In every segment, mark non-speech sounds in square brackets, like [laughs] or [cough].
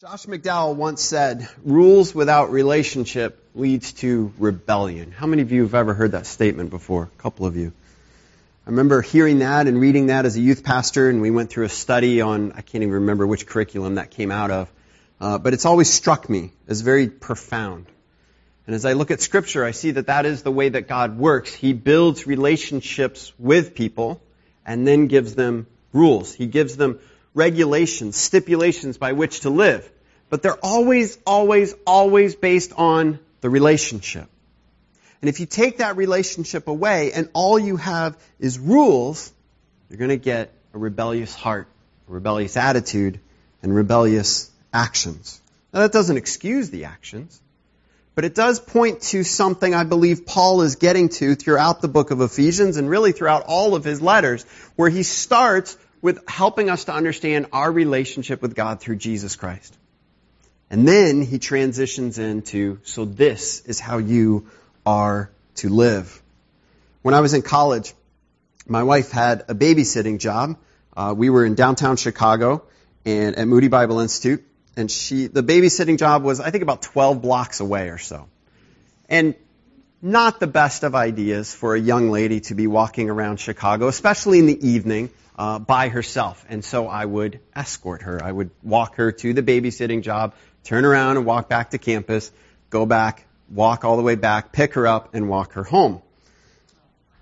Josh McDowell once said, rules without relationship leads to rebellion. How many of you have ever heard that statement before? A couple of you. I remember hearing that and reading that as a youth pastor, and we went through a study on, I can't even remember which curriculum that came out of, uh, but it's always struck me as very profound. And as I look at Scripture, I see that that is the way that God works. He builds relationships with people and then gives them rules. He gives them regulations, stipulations by which to live. But they're always, always, always based on the relationship. And if you take that relationship away and all you have is rules, you're going to get a rebellious heart, a rebellious attitude, and rebellious actions. Now that doesn't excuse the actions, but it does point to something I believe Paul is getting to throughout the book of Ephesians and really throughout all of his letters, where he starts with helping us to understand our relationship with God through Jesus Christ. And then he transitions into, so this is how you are to live. When I was in college, my wife had a babysitting job. Uh, we were in downtown Chicago and at Moody Bible Institute, and she, the babysitting job was, I think, about 12 blocks away or so. And not the best of ideas for a young lady to be walking around Chicago, especially in the evening, uh, by herself. And so I would escort her. I would walk her to the babysitting job, turn around and walk back to campus, go back, walk all the way back, pick her up, and walk her home.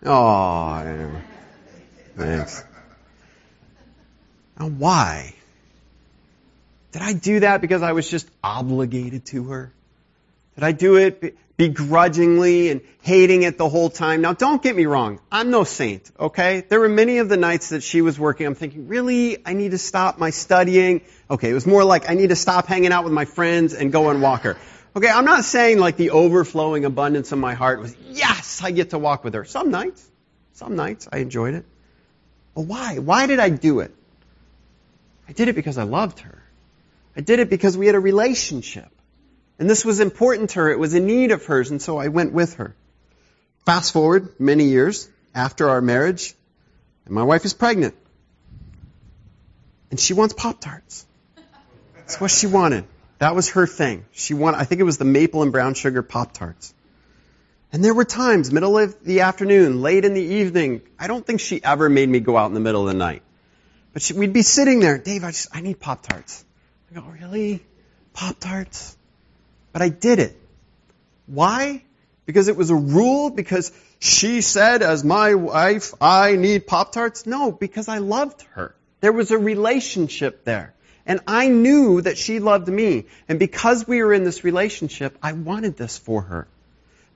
Oh, thanks. Now, why? Did I do that because I was just obligated to her? Did I do it begrudgingly and hating it the whole time? Now don't get me wrong. I'm no saint, okay? There were many of the nights that she was working. I'm thinking, really? I need to stop my studying? Okay, it was more like I need to stop hanging out with my friends and go and walk her. Okay, I'm not saying like the overflowing abundance of my heart was, yes, I get to walk with her. Some nights, some nights I enjoyed it. But why? Why did I do it? I did it because I loved her. I did it because we had a relationship. And this was important to her. It was a need of hers, and so I went with her. Fast forward many years after our marriage, and my wife is pregnant. And she wants Pop Tarts. That's what she wanted. That was her thing. She wanted, I think it was the maple and brown sugar Pop Tarts. And there were times, middle of the afternoon, late in the evening, I don't think she ever made me go out in the middle of the night. But she, we'd be sitting there, Dave, I just, I need Pop Tarts. I go, really? Pop Tarts? But I did it. Why? Because it was a rule? Because she said, as my wife, I need Pop Tarts? No, because I loved her. There was a relationship there. And I knew that she loved me. And because we were in this relationship, I wanted this for her.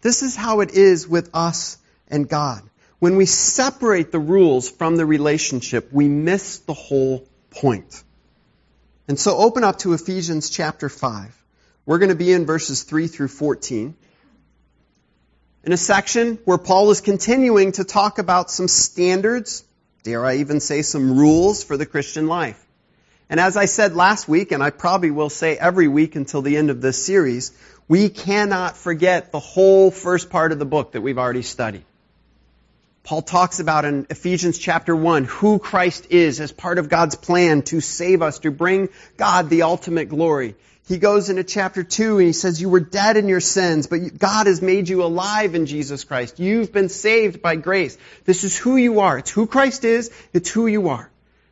This is how it is with us and God. When we separate the rules from the relationship, we miss the whole point. And so open up to Ephesians chapter 5. We're going to be in verses 3 through 14. In a section where Paul is continuing to talk about some standards, dare I even say some rules for the Christian life. And as I said last week, and I probably will say every week until the end of this series, we cannot forget the whole first part of the book that we've already studied. Paul talks about in Ephesians chapter 1 who Christ is as part of God's plan to save us, to bring God the ultimate glory. He goes into chapter 2 and he says, You were dead in your sins, but God has made you alive in Jesus Christ. You've been saved by grace. This is who you are. It's who Christ is. It's who you are.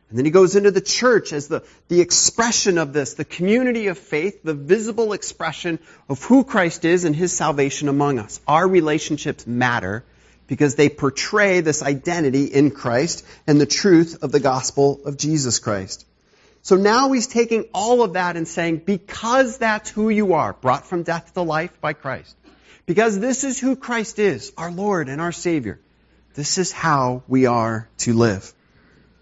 And then he goes into the church as the, the expression of this, the community of faith, the visible expression of who Christ is and his salvation among us. Our relationships matter because they portray this identity in Christ and the truth of the gospel of Jesus Christ. So now he's taking all of that and saying, because that's who you are, brought from death to life by Christ, because this is who Christ is, our Lord and our Savior, this is how we are to live.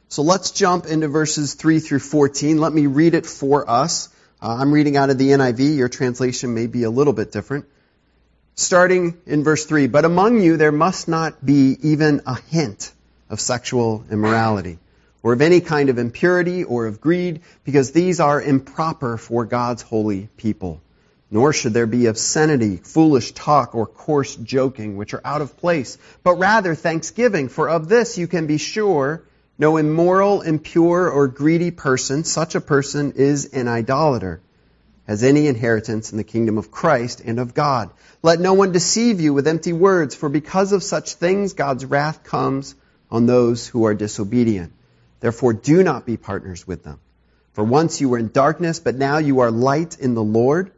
So let's jump into verses 3 through 14. Let me read it for us. Uh, I'm reading out of the NIV. Your translation may be a little bit different. Starting in verse 3, But among you there must not be even a hint of sexual immorality or of any kind of impurity or of greed, because these are improper for God's holy people. Nor should there be obscenity, foolish talk, or coarse joking, which are out of place, but rather thanksgiving, for of this you can be sure no immoral, impure, or greedy person, such a person is an idolater, has any inheritance in the kingdom of Christ and of God. Let no one deceive you with empty words, for because of such things God's wrath comes on those who are disobedient. Therefore do not be partners with them. For once you were in darkness, but now you are light in the Lord.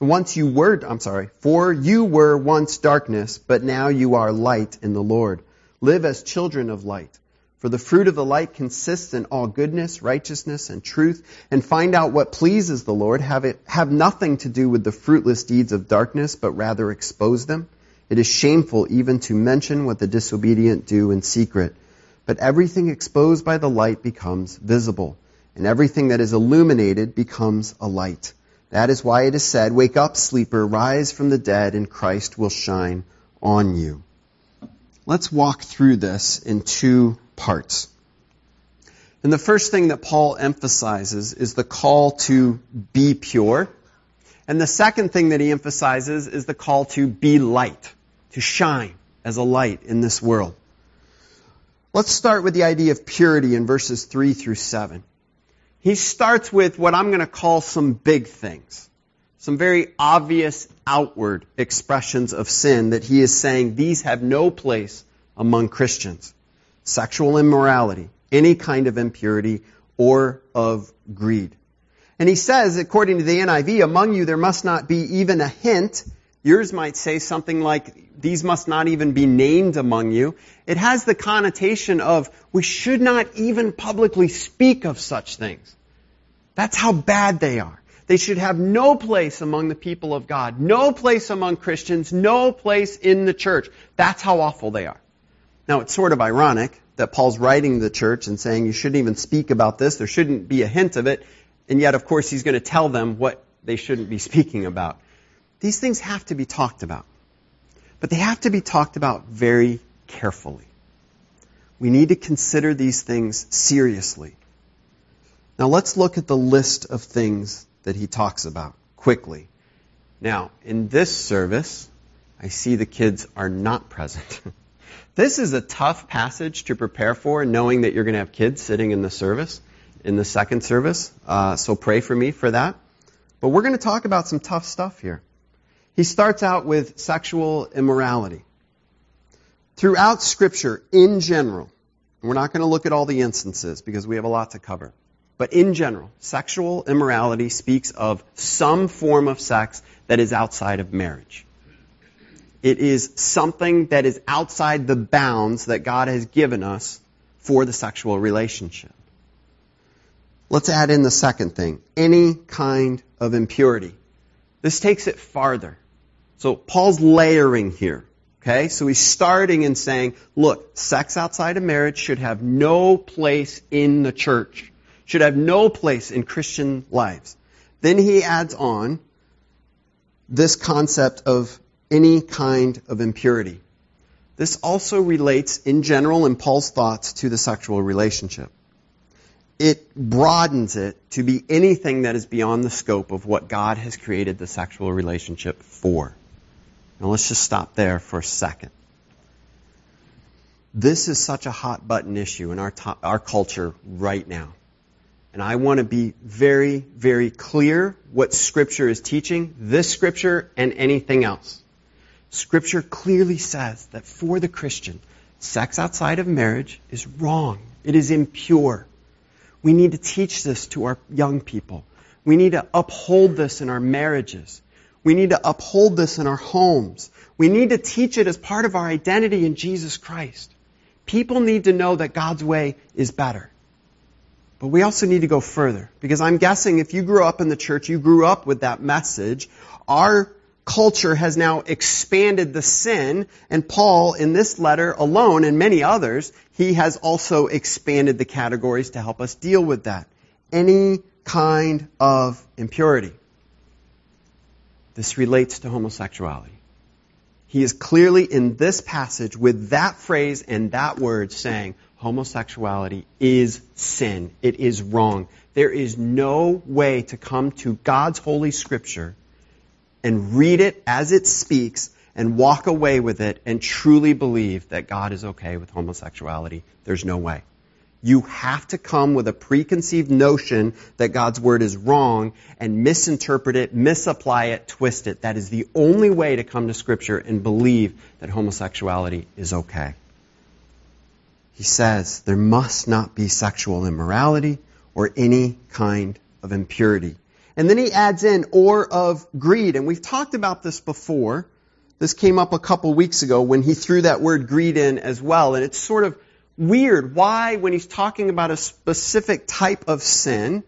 Once you were, I'm sorry, for you were once darkness, but now you are light in the Lord. Live as children of light. For the fruit of the light consists in all goodness, righteousness, and truth, and find out what pleases the Lord. Have it have nothing to do with the fruitless deeds of darkness, but rather expose them. It is shameful even to mention what the disobedient do in secret. But everything exposed by the light becomes visible, and everything that is illuminated becomes a light. That is why it is said, Wake up, sleeper, rise from the dead, and Christ will shine on you. Let's walk through this in two parts. And the first thing that Paul emphasizes is the call to be pure. And the second thing that he emphasizes is the call to be light, to shine as a light in this world. Let's start with the idea of purity in verses 3 through 7. He starts with what I'm going to call some big things, some very obvious outward expressions of sin that he is saying these have no place among Christians sexual immorality, any kind of impurity, or of greed. And he says, according to the NIV, among you there must not be even a hint. Yours might say something like, these must not even be named among you. It has the connotation of, we should not even publicly speak of such things. That's how bad they are. They should have no place among the people of God, no place among Christians, no place in the church. That's how awful they are. Now, it's sort of ironic that Paul's writing the church and saying you shouldn't even speak about this, there shouldn't be a hint of it, and yet, of course, he's going to tell them what they shouldn't be [laughs] speaking about. These things have to be talked about. But they have to be talked about very carefully. We need to consider these things seriously. Now let's look at the list of things that he talks about quickly. Now, in this service, I see the kids are not present. [laughs] This is a tough passage to prepare for, knowing that you're going to have kids sitting in the service, in the second service. Uh, so pray for me for that. But we're going to talk about some tough stuff here. He starts out with sexual immorality. Throughout Scripture, in general, we're not going to look at all the instances because we have a lot to cover. But in general, sexual immorality speaks of some form of sex that is outside of marriage. It is something that is outside the bounds that God has given us for the sexual relationship. Let's add in the second thing any kind of impurity. This takes it farther. So Paul's layering here. Okay? So he's starting and saying, look, sex outside of marriage should have no place in the church, should have no place in Christian lives. Then he adds on this concept of any kind of impurity. This also relates in general in Paul's thoughts to the sexual relationship. It broadens it to be anything that is beyond the scope of what God has created the sexual relationship for. Now let's just stop there for a second. This is such a hot button issue in our, our culture right now. And I want to be very, very clear what Scripture is teaching, this Scripture and anything else. Scripture clearly says that for the Christian, sex outside of marriage is wrong. It is impure. We need to teach this to our young people. We need to uphold this in our marriages. We need to uphold this in our homes. We need to teach it as part of our identity in Jesus Christ. People need to know that God's way is better. But we also need to go further because I'm guessing if you grew up in the church, you grew up with that message. Our culture has now expanded the sin, and Paul, in this letter alone and many others, he has also expanded the categories to help us deal with that. Any kind of impurity. This relates to homosexuality. He is clearly in this passage with that phrase and that word saying homosexuality is sin. It is wrong. There is no way to come to God's holy scripture and read it as it speaks and walk away with it and truly believe that God is okay with homosexuality. There's no way. You have to come with a preconceived notion that God's word is wrong and misinterpret it, misapply it, twist it. That is the only way to come to scripture and believe that homosexuality is okay. He says there must not be sexual immorality or any kind of impurity. And then he adds in or of greed. And we've talked about this before. This came up a couple weeks ago when he threw that word greed in as well. And it's sort of weird. Why, when he's talking about a specific type of sin,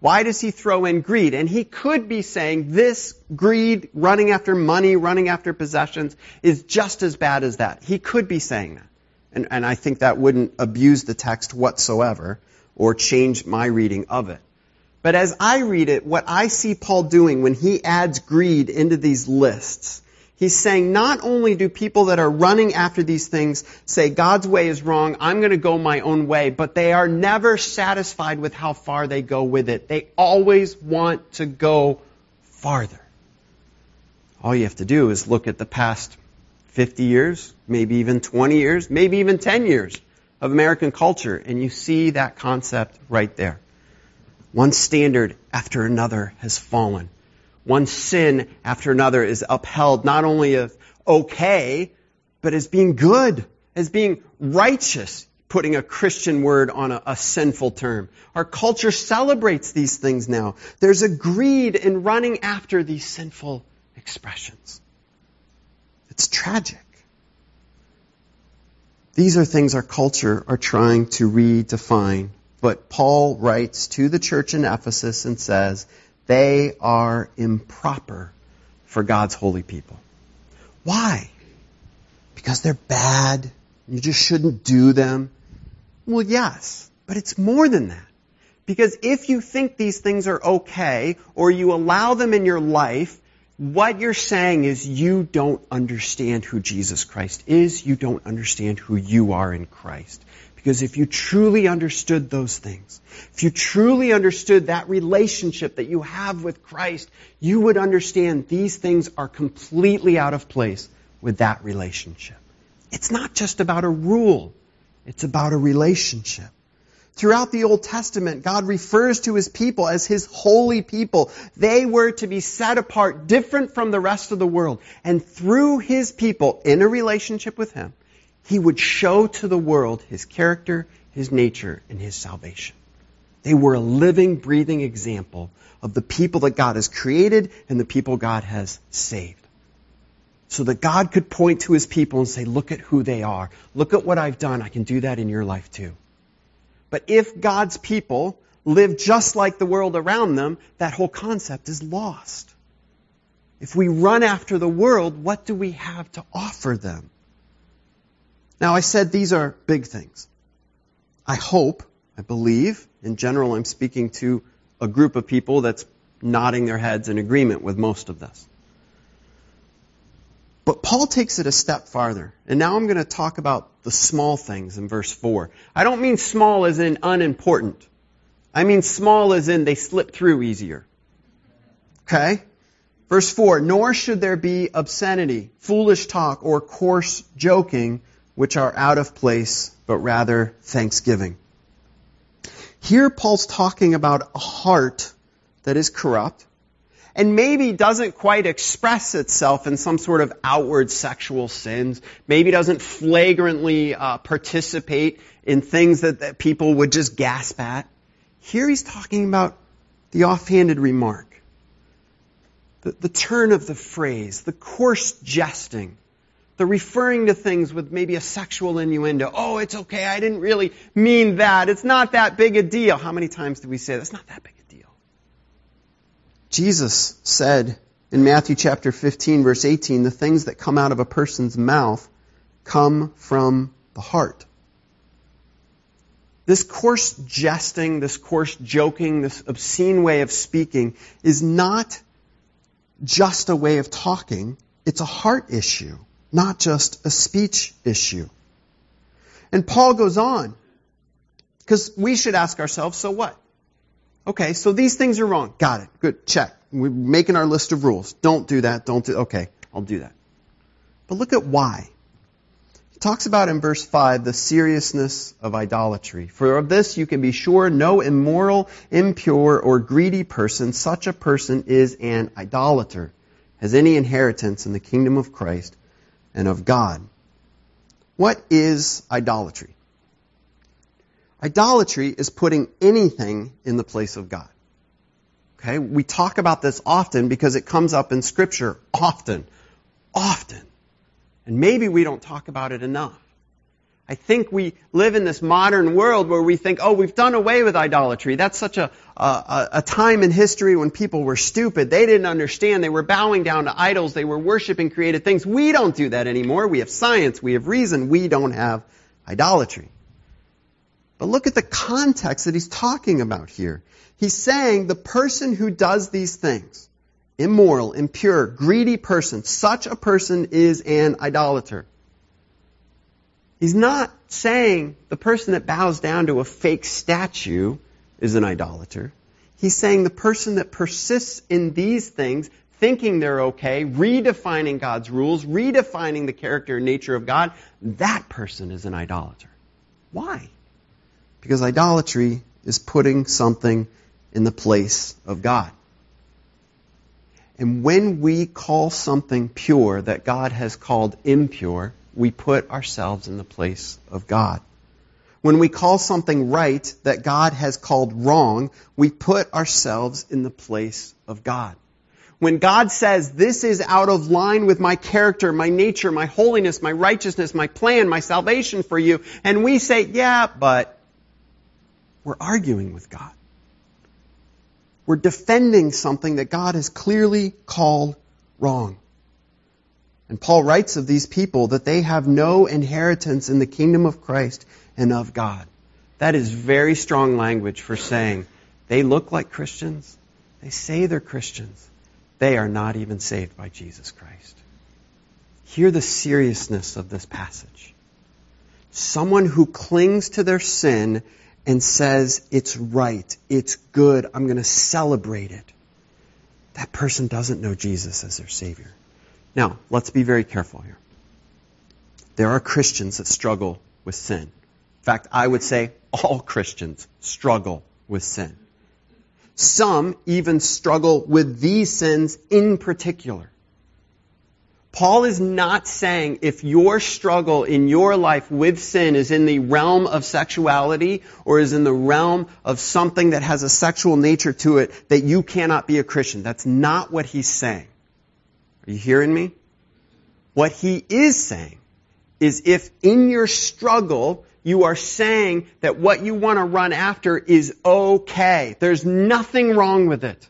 why does he throw in greed? And he could be saying this greed, running after money, running after possessions, is just as bad as that. He could be saying that. And, and I think that wouldn't abuse the text whatsoever or change my reading of it. But as I read it, what I see Paul doing when he adds greed into these lists He's saying not only do people that are running after these things say God's way is wrong, I'm going to go my own way, but they are never satisfied with how far they go with it. They always want to go farther. All you have to do is look at the past 50 years, maybe even 20 years, maybe even 10 years of American culture, and you see that concept right there. One standard after another has fallen one sin after another is upheld not only as okay, but as being good, as being righteous, putting a Christian word on a, a, sinful term. Our culture celebrates these things now. There's a greed in running after these sinful expressions. It's tragic. These are things our culture are trying to redefine. But Paul writes to the church in Ephesus and says, they are improper for God's holy people. Why? Because they're bad. You just shouldn't do them. Well, yes, but it's more than that. Because if you think these things are okay, or you allow them in your life, what you're saying is you don't understand who Jesus Christ is. You don't understand who you are in Christ. Because if you truly understood those things, if you truly understood that relationship that you have with Christ, you would understand these things are completely out of place with that relationship. It's not just about a rule. It's about a relationship. Throughout the Old Testament, God refers to His people as His holy people. They were to be set apart, different from the rest of the world. And through His people, in a relationship with Him, he would show to the world his character, his nature, and his salvation. They were a living, breathing example of the people that God has created and the people God has saved. So that God could point to his people and say, look at who they are. Look at what I've done. I can do that in your life too. But if God's people live just like the world around them, that whole concept is lost. If we run after the world, what do we have to offer them? Now, I said these are big things. I hope, I believe, in general, I'm speaking to a group of people that's nodding their heads in agreement with most of this. But Paul takes it a step farther. And now I'm going to talk about the small things in verse 4. I don't mean small as in unimportant. I mean small as in they slip through easier. Okay? Verse 4 Nor should there be obscenity, foolish talk, or coarse joking which are out of place, but rather thanksgiving. Here Paul's talking about a heart that is corrupt and maybe doesn't quite express itself in some sort of outward sexual sins, maybe doesn't flagrantly uh, participate in things that, that people would just gasp at. Here he's talking about the offhanded remark, the, the turn of the phrase, the coarse jesting, the referring to things with maybe a sexual innuendo. Oh, it's okay. I didn't really mean that. It's not that big a deal. How many times do we say that's not that big a deal? Jesus said in Matthew chapter 15 verse 18, the things that come out of a person's mouth come from the heart. This coarse jesting, this coarse joking, this obscene way of speaking is not just a way of talking. It's a heart issue not just a speech issue. And Paul goes on, because we should ask ourselves, so what? Okay, so these things are wrong. Got it. Good. Check. We're making our list of rules. Don't do that. Don't do, okay, I'll do that. But look at why. He talks about in verse 5 the seriousness of idolatry. For of this you can be sure no immoral, impure, or greedy person, such a person is an idolater, has any inheritance in the kingdom of Christ and of God. What is idolatry? Idolatry is putting anything in the place of God. Okay? We talk about this often because it comes up in Scripture often. Often. And maybe we don't talk about it enough. I think we live in this modern world where we think, oh, we've done away with idolatry. That's such a, a, a, time in history when people were stupid. They didn't understand. They were bowing down to idols. They were worshiping created things. We don't do that anymore. We have science. We have reason. We don't have idolatry. But look at the context that he's talking about here. He's saying the person who does these things, immoral, impure, greedy person, such a person is an idolater. He's not saying the person that bows down to a fake statue is an idolater. He's saying the person that persists in these things, thinking they're okay, redefining God's rules, redefining the character and nature of God, that person is an idolater. Why? Because idolatry is putting something in the place of God. And when we call something pure that God has called impure, we put ourselves in the place of God. When we call something right that God has called wrong, we put ourselves in the place of God. When God says, this is out of line with my character, my nature, my holiness, my righteousness, my plan, my salvation for you, and we say, yeah, but we're arguing with God. We're defending something that God has clearly called wrong. And Paul writes of these people that they have no inheritance in the kingdom of Christ and of God. That is very strong language for saying they look like Christians. They say they're Christians. They are not even saved by Jesus Christ. Hear the seriousness of this passage. Someone who clings to their sin and says, it's right, it's good, I'm going to celebrate it. That person doesn't know Jesus as their Savior. Now, let's be very careful here. There are Christians that struggle with sin. In fact, I would say all Christians struggle with sin. Some even struggle with these sins in particular. Paul is not saying if your struggle in your life with sin is in the realm of sexuality or is in the realm of something that has a sexual nature to it that you cannot be a Christian. That's not what he's saying. Are you hearing me? What he is saying is if in your struggle you are saying that what you want to run after is okay. There's nothing wrong with it.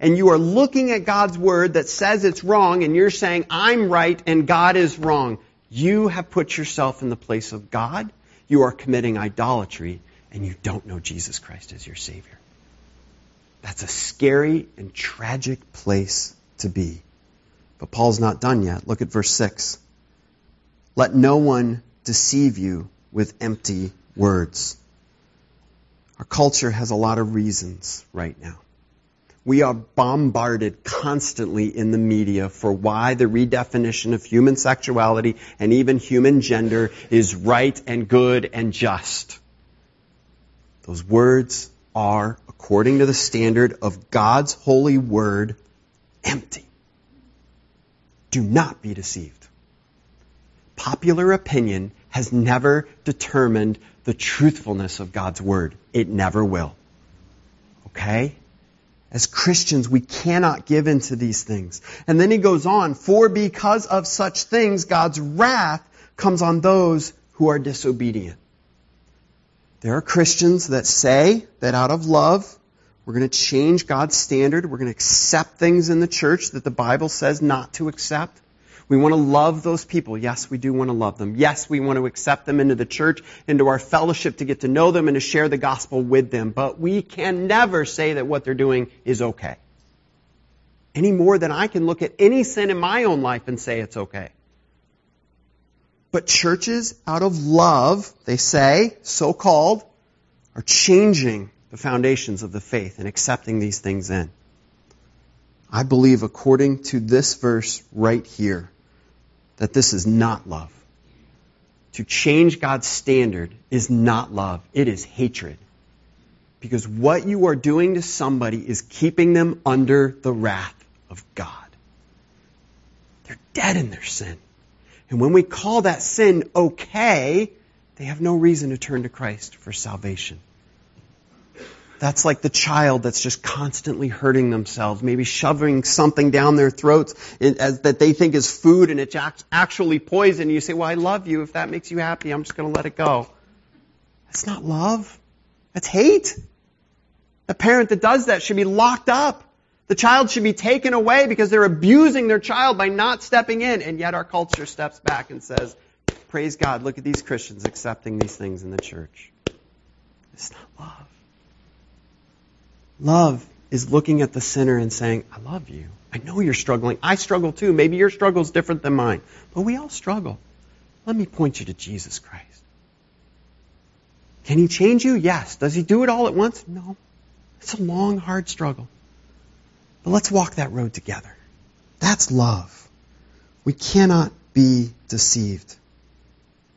And you are looking at God's word that says it's wrong and you're saying, I'm right and God is wrong. You have put yourself in the place of God. You are committing idolatry and you don't know Jesus Christ as your Savior. That's a scary and tragic place to be. But Paul's not done yet. Look at verse 6. Let no one deceive you with empty words. Our culture has a lot of reasons right now. We are bombarded constantly in the media for why the redefinition of human sexuality and even human gender is right and good and just. Those words are, according to the standard of God's holy word, empty. Do not be deceived. Popular opinion has never determined the truthfulness of God's Word. It never will. Okay? As Christians, we cannot give into these things. And then he goes on, for because of such things, God's wrath comes on those who are disobedient. There are Christians that say that out of love, we're going to change God's standard. We're going to accept things in the church that the Bible says not to accept. We want to love those people. Yes, we do want to love them. Yes, we want to accept them into the church, into our fellowship to get to know them and to share the gospel with them. But we can never say that what they're doing is okay. Any more than I can look at any sin in my own life and say it's okay. But churches, out of love, they say, so called, are changing the foundations of the faith and accepting these things in. I believe, according to this verse right here, that this is not love. to change God's standard is not love, it is hatred. Because what you are doing to somebody is keeping them under the wrath of God. They're dead in their sin. And when we call that sin okay, they have no reason to turn to Christ for salvation. That's like the child that's just constantly hurting themselves, maybe shoving something down their throats as, that they think is food and it's actually poison. You say, well, I love you. If that makes you happy, I'm just going to let it go. That's not love. That's hate. The parent that does that should be locked up. The child should be taken away because they're abusing their child by not stepping in. And yet our culture steps back and says, praise God, look at these Christians accepting these things in the church. It's not love. Love is looking at the sinner and saying, I love you. I know you're struggling. I struggle too. Maybe your struggle is different than mine. But we all struggle. Let me point you to Jesus Christ. Can he change you? Yes. Does he do it all at once? No. It's a long, hard struggle. But let's walk that road together. That's love. We cannot be deceived.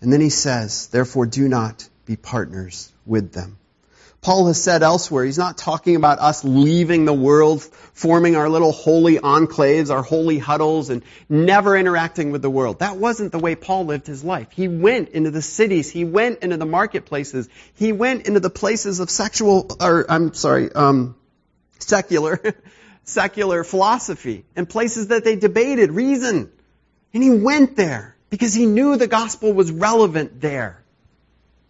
And then he says, therefore do not be partners with them. Paul has said elsewhere, he's not talking about us leaving the world, forming our little holy enclaves, our holy huddles, and never interacting with the world. That wasn't the way Paul lived his life. He went into the cities, he went into the marketplaces, he went into the places of sexual, or I'm sorry, um, secular, [laughs] secular philosophy, and places that they debated reason. And he went there because he knew the gospel was relevant there.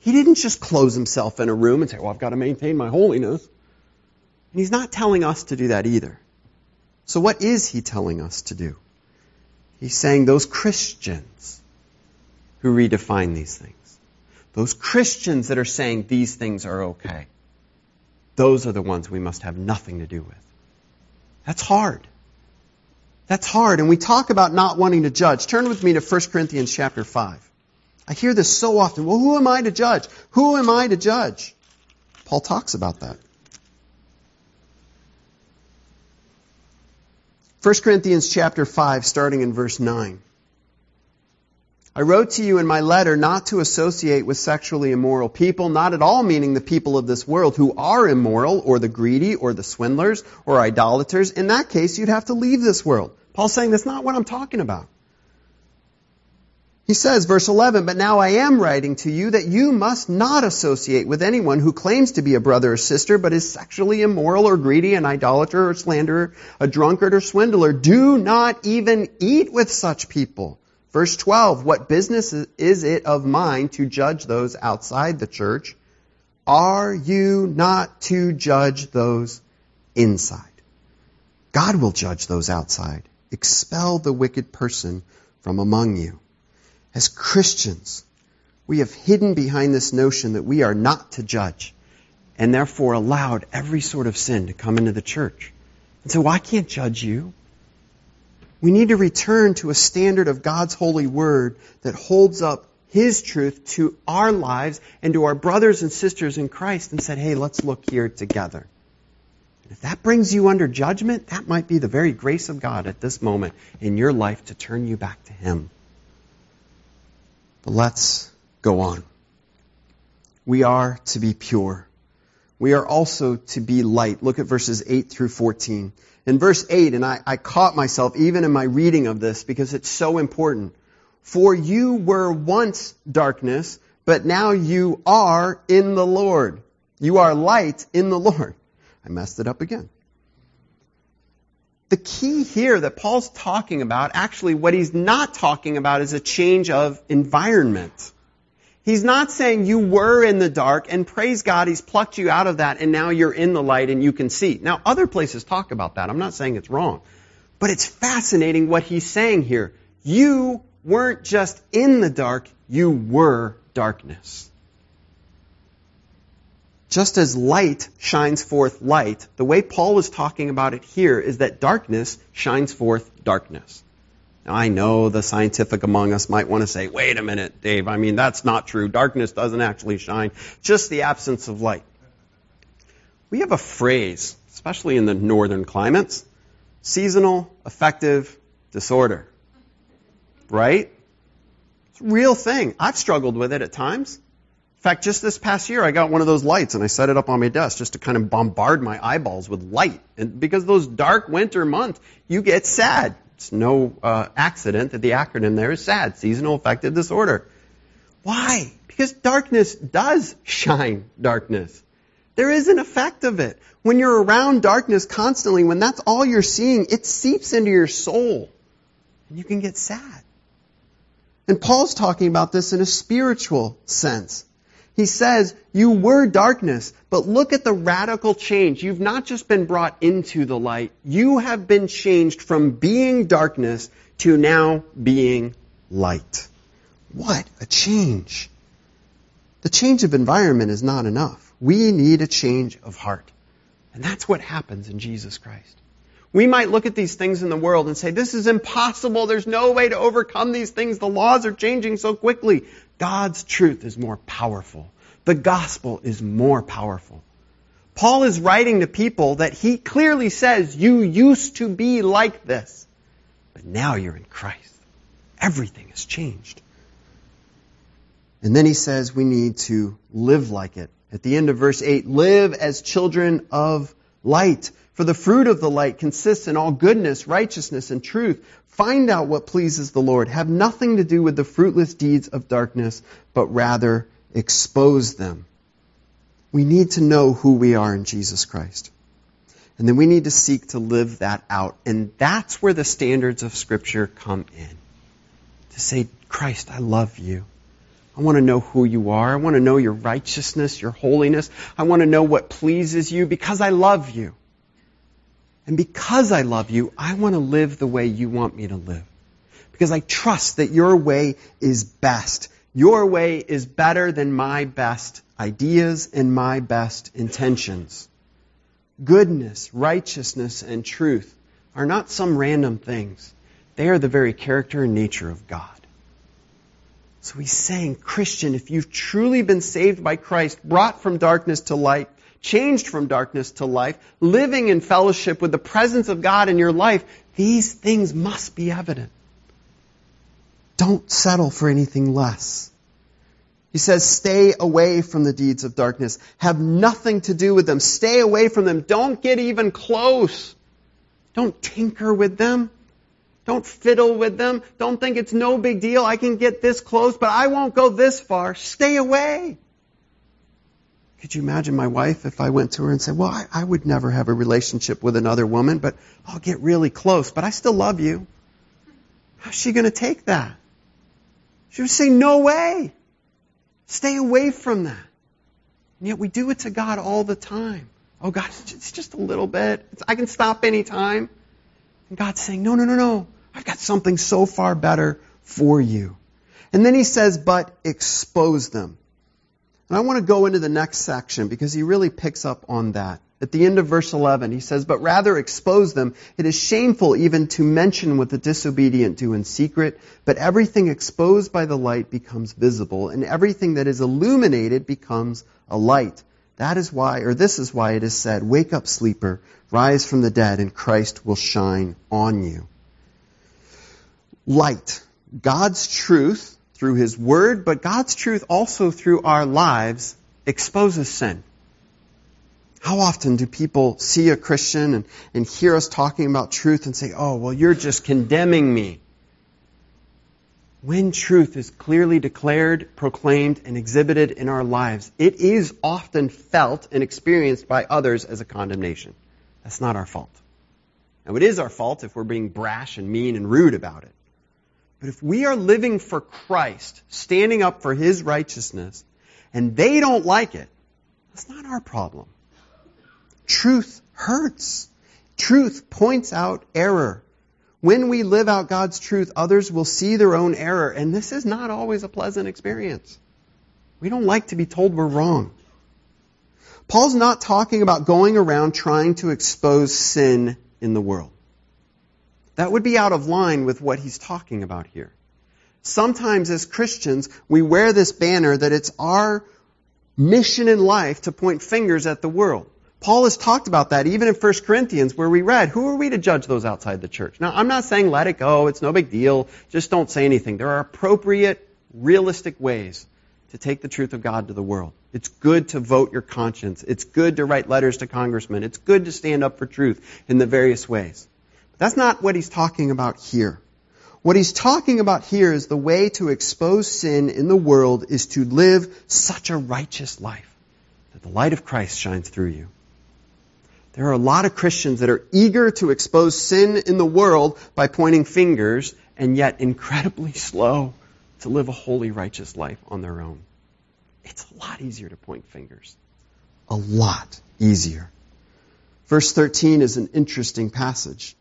He didn't just close himself in a room and say, well, I've got to maintain my holiness. And he's not telling us to do that either. So what is he telling us to do? He's saying those Christians who redefine these things, those Christians that are saying these things are okay, those are the ones we must have nothing to do with. That's hard. That's hard. And we talk about not wanting to judge. Turn with me to 1 Corinthians chapter 5. I hear this so often. Well, who am I to judge? Who am I to judge? Paul talks about that. 1 Corinthians chapter 5, starting in verse 9. I wrote to you in my letter not to associate with sexually immoral people, not at all meaning the people of this world who are immoral, or the greedy, or the swindlers, or idolaters. In that case, you'd have to leave this world. Paul's saying that's not what I'm talking about. He says, verse 11, But now I am writing to you that you must not associate with anyone who claims to be a brother or sister, but is sexually immoral or greedy, an idolater or slanderer, a drunkard or swindler. Do not even eat with such people. Verse 12, What business is it of mine to judge those outside the church? Are you not to judge those inside? God will judge those outside. Expel the wicked person from among you. As Christians, we have hidden behind this notion that we are not to judge and therefore allowed every sort of sin to come into the church. And so, well, I can't judge you. We need to return to a standard of God's holy word that holds up His truth to our lives and to our brothers and sisters in Christ and said, hey, let's look here together. And if that brings you under judgment, that might be the very grace of God at this moment in your life to turn you back to Him. But let's go on. We are to be pure. We are also to be light. Look at verses 8 through 14. In verse 8, and I, I caught myself even in my reading of this because it's so important. For you were once darkness, but now you are in the Lord. You are light in the Lord. I messed it up again the key here that Paul's talking about, actually what he's not talking about is a change of environment. He's not saying you were in the dark and praise God, he's plucked you out of that and now you're in the light and you can see. Now other places talk about that. I'm not saying it's wrong. But it's fascinating what he's saying here. You weren't just in the dark, you were darkness. Just as light shines forth light, the way Paul is talking about it here is that darkness shines forth darkness. Now, I know the scientific among us might want to say, wait a minute, Dave, I mean, that's not true. Darkness doesn't actually shine, just the absence of light. We have a phrase, especially in the northern climates, seasonal affective disorder. Right? It's a real thing. I've struggled with it at times. In fact, just this past year, I got one of those lights and I set it up on my desk just to kind of bombard my eyeballs with light. And because those dark winter months, you get sad. It's no uh, accident that the acronym there is SAD, seasonal affective disorder. Why? Because darkness does shine darkness. There is an effect of it. When you're around darkness constantly, when that's all you're seeing, it seeps into your soul. And you can get sad. And Paul's talking about this in a spiritual sense. He says, You were darkness, but look at the radical change. You've not just been brought into the light, you have been changed from being darkness to now being light. What a change! The change of environment is not enough. We need a change of heart. And that's what happens in Jesus Christ. We might look at these things in the world and say, this is impossible. There's no way to overcome these things. The laws are changing so quickly. God's truth is more powerful. The gospel is more powerful. Paul is writing to people that he clearly says, you used to be like this, but now you're in Christ. Everything has changed. And then he says we need to live like it. At the end of verse 8, live as children of light. For the fruit of the light consists in all goodness, righteousness, and truth. Find out what pleases the Lord. Have nothing to do with the fruitless deeds of darkness, but rather expose them. We need to know who we are in Jesus Christ. And then we need to seek to live that out. And that's where the standards of Scripture come in. To say, Christ, I love you. I want to know who you are. I want to know your righteousness, your holiness. I want to know what pleases you because I love you. And because I love you, I want to live the way you want me to live. Because I trust that your way is best. Your way is better than my best ideas and my best intentions. Goodness, righteousness, and truth are not some random things. They are the very character and nature of God. So he's saying, Christian, if you've truly been saved by Christ, brought from darkness to light, changed from darkness to life, living in fellowship with the presence of God in your life, these things must be evident. Don't settle for anything less. He says, stay away from the deeds of darkness. Have nothing to do with them. Stay away from them. Don't get even close. Don't tinker with them. Don't fiddle with them. Don't think it's no big deal. I can get this close, but I won't go this far. Stay away. Could you imagine my wife if I went to her and said, Well, I, I, would never have a relationship with another woman, but I'll get really close, but I still love you? How's she going to take that? She would say, No way. Stay away from that. And yet we do it to God all the time. Oh, God, [laughs] it's just a little bit. It's, I can stop anytime. And God's saying, No, no, no, no. I've got something so far better for you. And then he says, But expose them. And I want to go into the next section because he really picks up on that. At the end of verse 11, he says, But rather expose them. It is shameful even to mention what the disobedient do in secret, but everything exposed by the light becomes visible, and everything that is illuminated becomes a light. That is why, or this is why it is said, Wake up, sleeper, rise from the dead, and Christ will shine on you. Light. God's truth through His Word, but God's truth also through our lives exposes sin. How often do people see a Christian and, and hear us talking about truth and say, oh, well, you're just condemning me? When truth is clearly declared, proclaimed, and exhibited in our lives, it is often felt and experienced by others as a condemnation. That's not our fault. Now, it is our fault if we're being brash and mean and rude about it. But if we are living for Christ, standing up for His righteousness, and they don't like it, that's not our problem. Truth hurts. Truth points out error. When we live out God's truth, others will see their own error, and this is not always a pleasant experience. We don't like to be told we're wrong. Paul's not talking about going around trying to expose sin in the world. That would be out of line with what he's talking about here. Sometimes as Christians, we wear this banner that it's our mission in life to point fingers at the world. Paul has talked about that even in 1 Corinthians where we read, who are we to judge those outside the church? Now, I'm not saying let it go, it's no big deal, just don't say anything. There are appropriate realistic ways to take the truth of God to the world. It's good to vote your conscience. It's good to write letters to congressmen. It's good to stand up for truth in the various ways. But that's not what he's talking about here. What he's talking about here is the way to expose sin in the world is to live such a righteous life that the light of Christ shines through you. There are a lot of Christians that are eager to expose sin in the world by pointing fingers and yet incredibly [laughs] slow to live a holy, righteous life on their own. It's a lot easier to point fingers. A lot easier. Verse 13 is an interesting passage.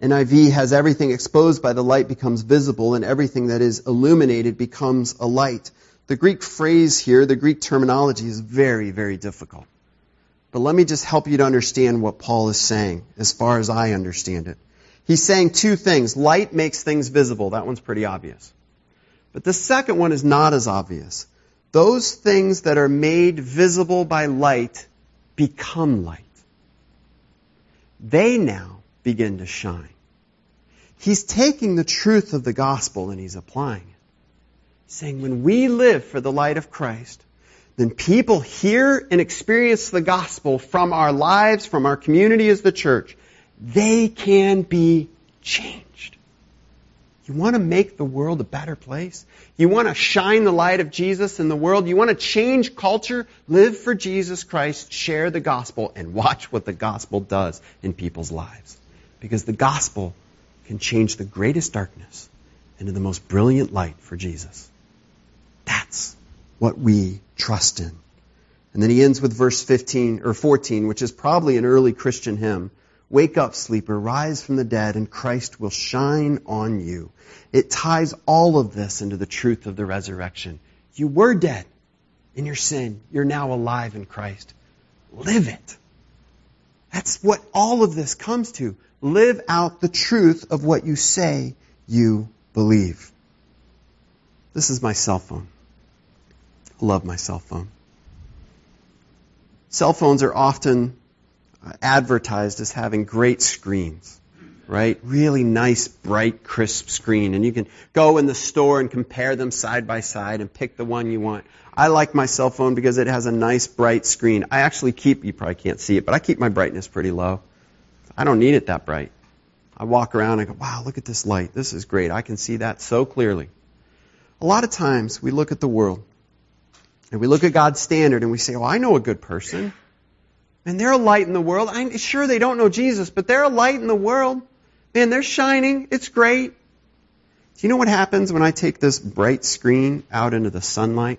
NIV has everything exposed by the light becomes visible and everything that is illuminated becomes a light. The Greek phrase here, the Greek terminology is very, very difficult. But let me just help you to understand what Paul is saying as far as I understand it. He's saying two things. Light makes things visible. That one's pretty obvious. But the second one is not as obvious. Those things that are made visible by light become light. They now begin to shine. He's taking the truth of the gospel and he's applying it. Saying when we live for the light of Christ, then people hear and experience the gospel from our lives, from our community as the church. They can be changed. You want to make the world a better place? You want to shine the light of Jesus in the world? You want to change culture? Live for Jesus Christ, share the gospel, and watch what the gospel does in people's lives. Because the gospel can change the greatest darkness into the most brilliant light for Jesus. That's what we trust in. And then he ends with verse 15 or 14, which is probably an early Christian hymn. Wake up, sleeper, rise from the dead, and Christ will shine on you. It ties all of this into the truth of the resurrection. You were dead in your sin. You're now alive in Christ. Live it. That's what all of this comes to. Live out the truth of what you say you believe. This is my cell phone. Love my cell phone. Cell phones are often advertised as having great screens, right? Really nice, bright, crisp screen. And you can go in the store and compare them side by side and pick the one you want. I like my cell phone because it has a nice, bright screen. I actually keep, you probably can't see it, but I keep my brightness pretty low. I don't need it that bright. I walk around and go, wow, look at this light. This is great. I can see that so clearly. A lot of times we look at the world and we look at God's standard and we say, well, I know a good person. And they're a light in the world. I'm sure they don't know Jesus, but they're a light in the world. Man, they're shining. It's great. Do you know what happens when I take this bright screen out into the sunlight?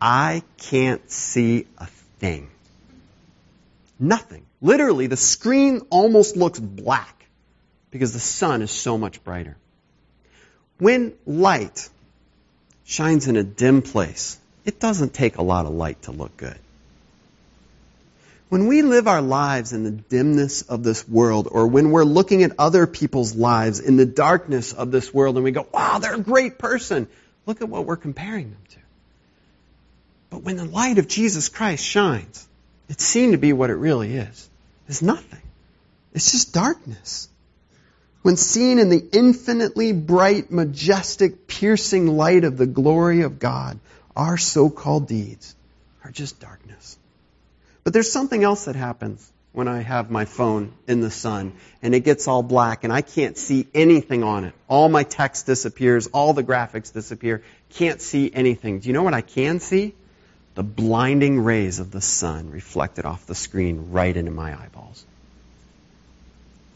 I can't see a thing. Nothing. Literally, the screen almost looks black because the sun is so much brighter. When light shines in a dim place, it doesn't take a lot of light to look good. When we live our lives in the dimness of this world, or when we're looking at other people's lives in the darkness of this world and we go, wow, they're a great person, look at what we're comparing them to. But when the light of Jesus Christ shines, it's seen to be what it really is. It's nothing. It's just darkness. When seen in the infinitely bright, majestic, piercing light of the glory of God, our so-called deeds are just darkness. But there's something else that happens when I have my phone in the sun and it gets all black and I can't see anything on it. All my text disappears, all the graphics disappear, can't see anything. Do you know what I can see? The blinding rays of the sun reflected off the screen right into my eyeballs.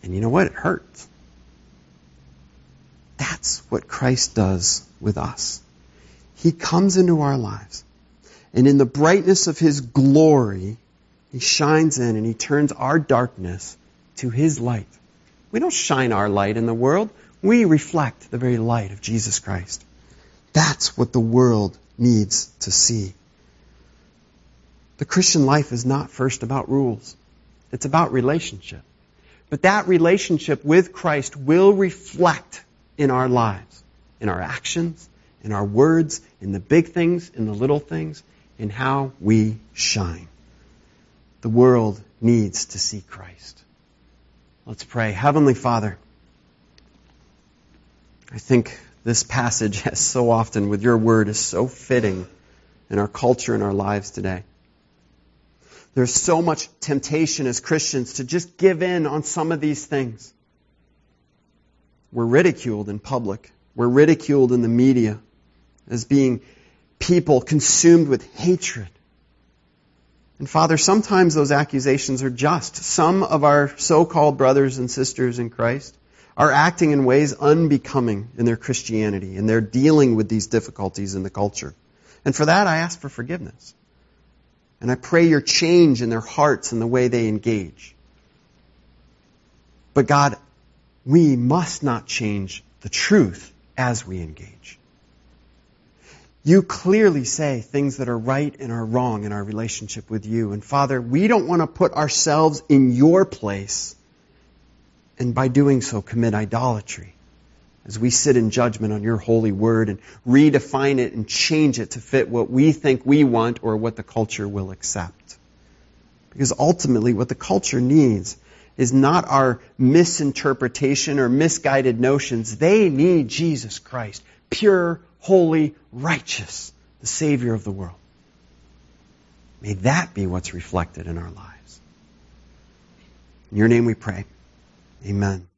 And you know what? It hurts. That's what Christ does with us. He comes into our lives. And in the brightness of His glory, he shines in and He turns our darkness to His light. We don't shine our light in the world. We reflect the very light of Jesus Christ. That's what the world needs to see. The Christian life is not first about rules. It's about relationship. But that relationship with Christ will reflect in our lives, in our actions, in our words, in the big things, in the little things, in how we shine. The world needs to see Christ. Let's pray. Heavenly Father, I think this passage, as so often with your word, is so fitting in our culture and our lives today. There's so much temptation as Christians to just give in on some of these things. We're ridiculed in public. We're ridiculed in the media as being people consumed with hatred. And Father, sometimes those accusations are just. Some of our so-called brothers and sisters in Christ are acting in ways unbecoming in their Christianity, and they're dealing with these difficulties in the culture. And for that, I ask for forgiveness. And I pray your change in their hearts and the way they engage. But God, we must not change the truth as we engage. You clearly say things that are right and are wrong in our relationship with you. And Father, we don't want to put ourselves in your place and by doing so commit idolatry as we sit in judgment on your holy word and redefine it and change it to fit what we think we want or what the culture will accept. Because ultimately, what the culture needs is not our misinterpretation or misguided notions. They need Jesus Christ, pure, holy, righteous, the Savior of the world. May that be what's reflected in our lives. In your name we pray. Amen.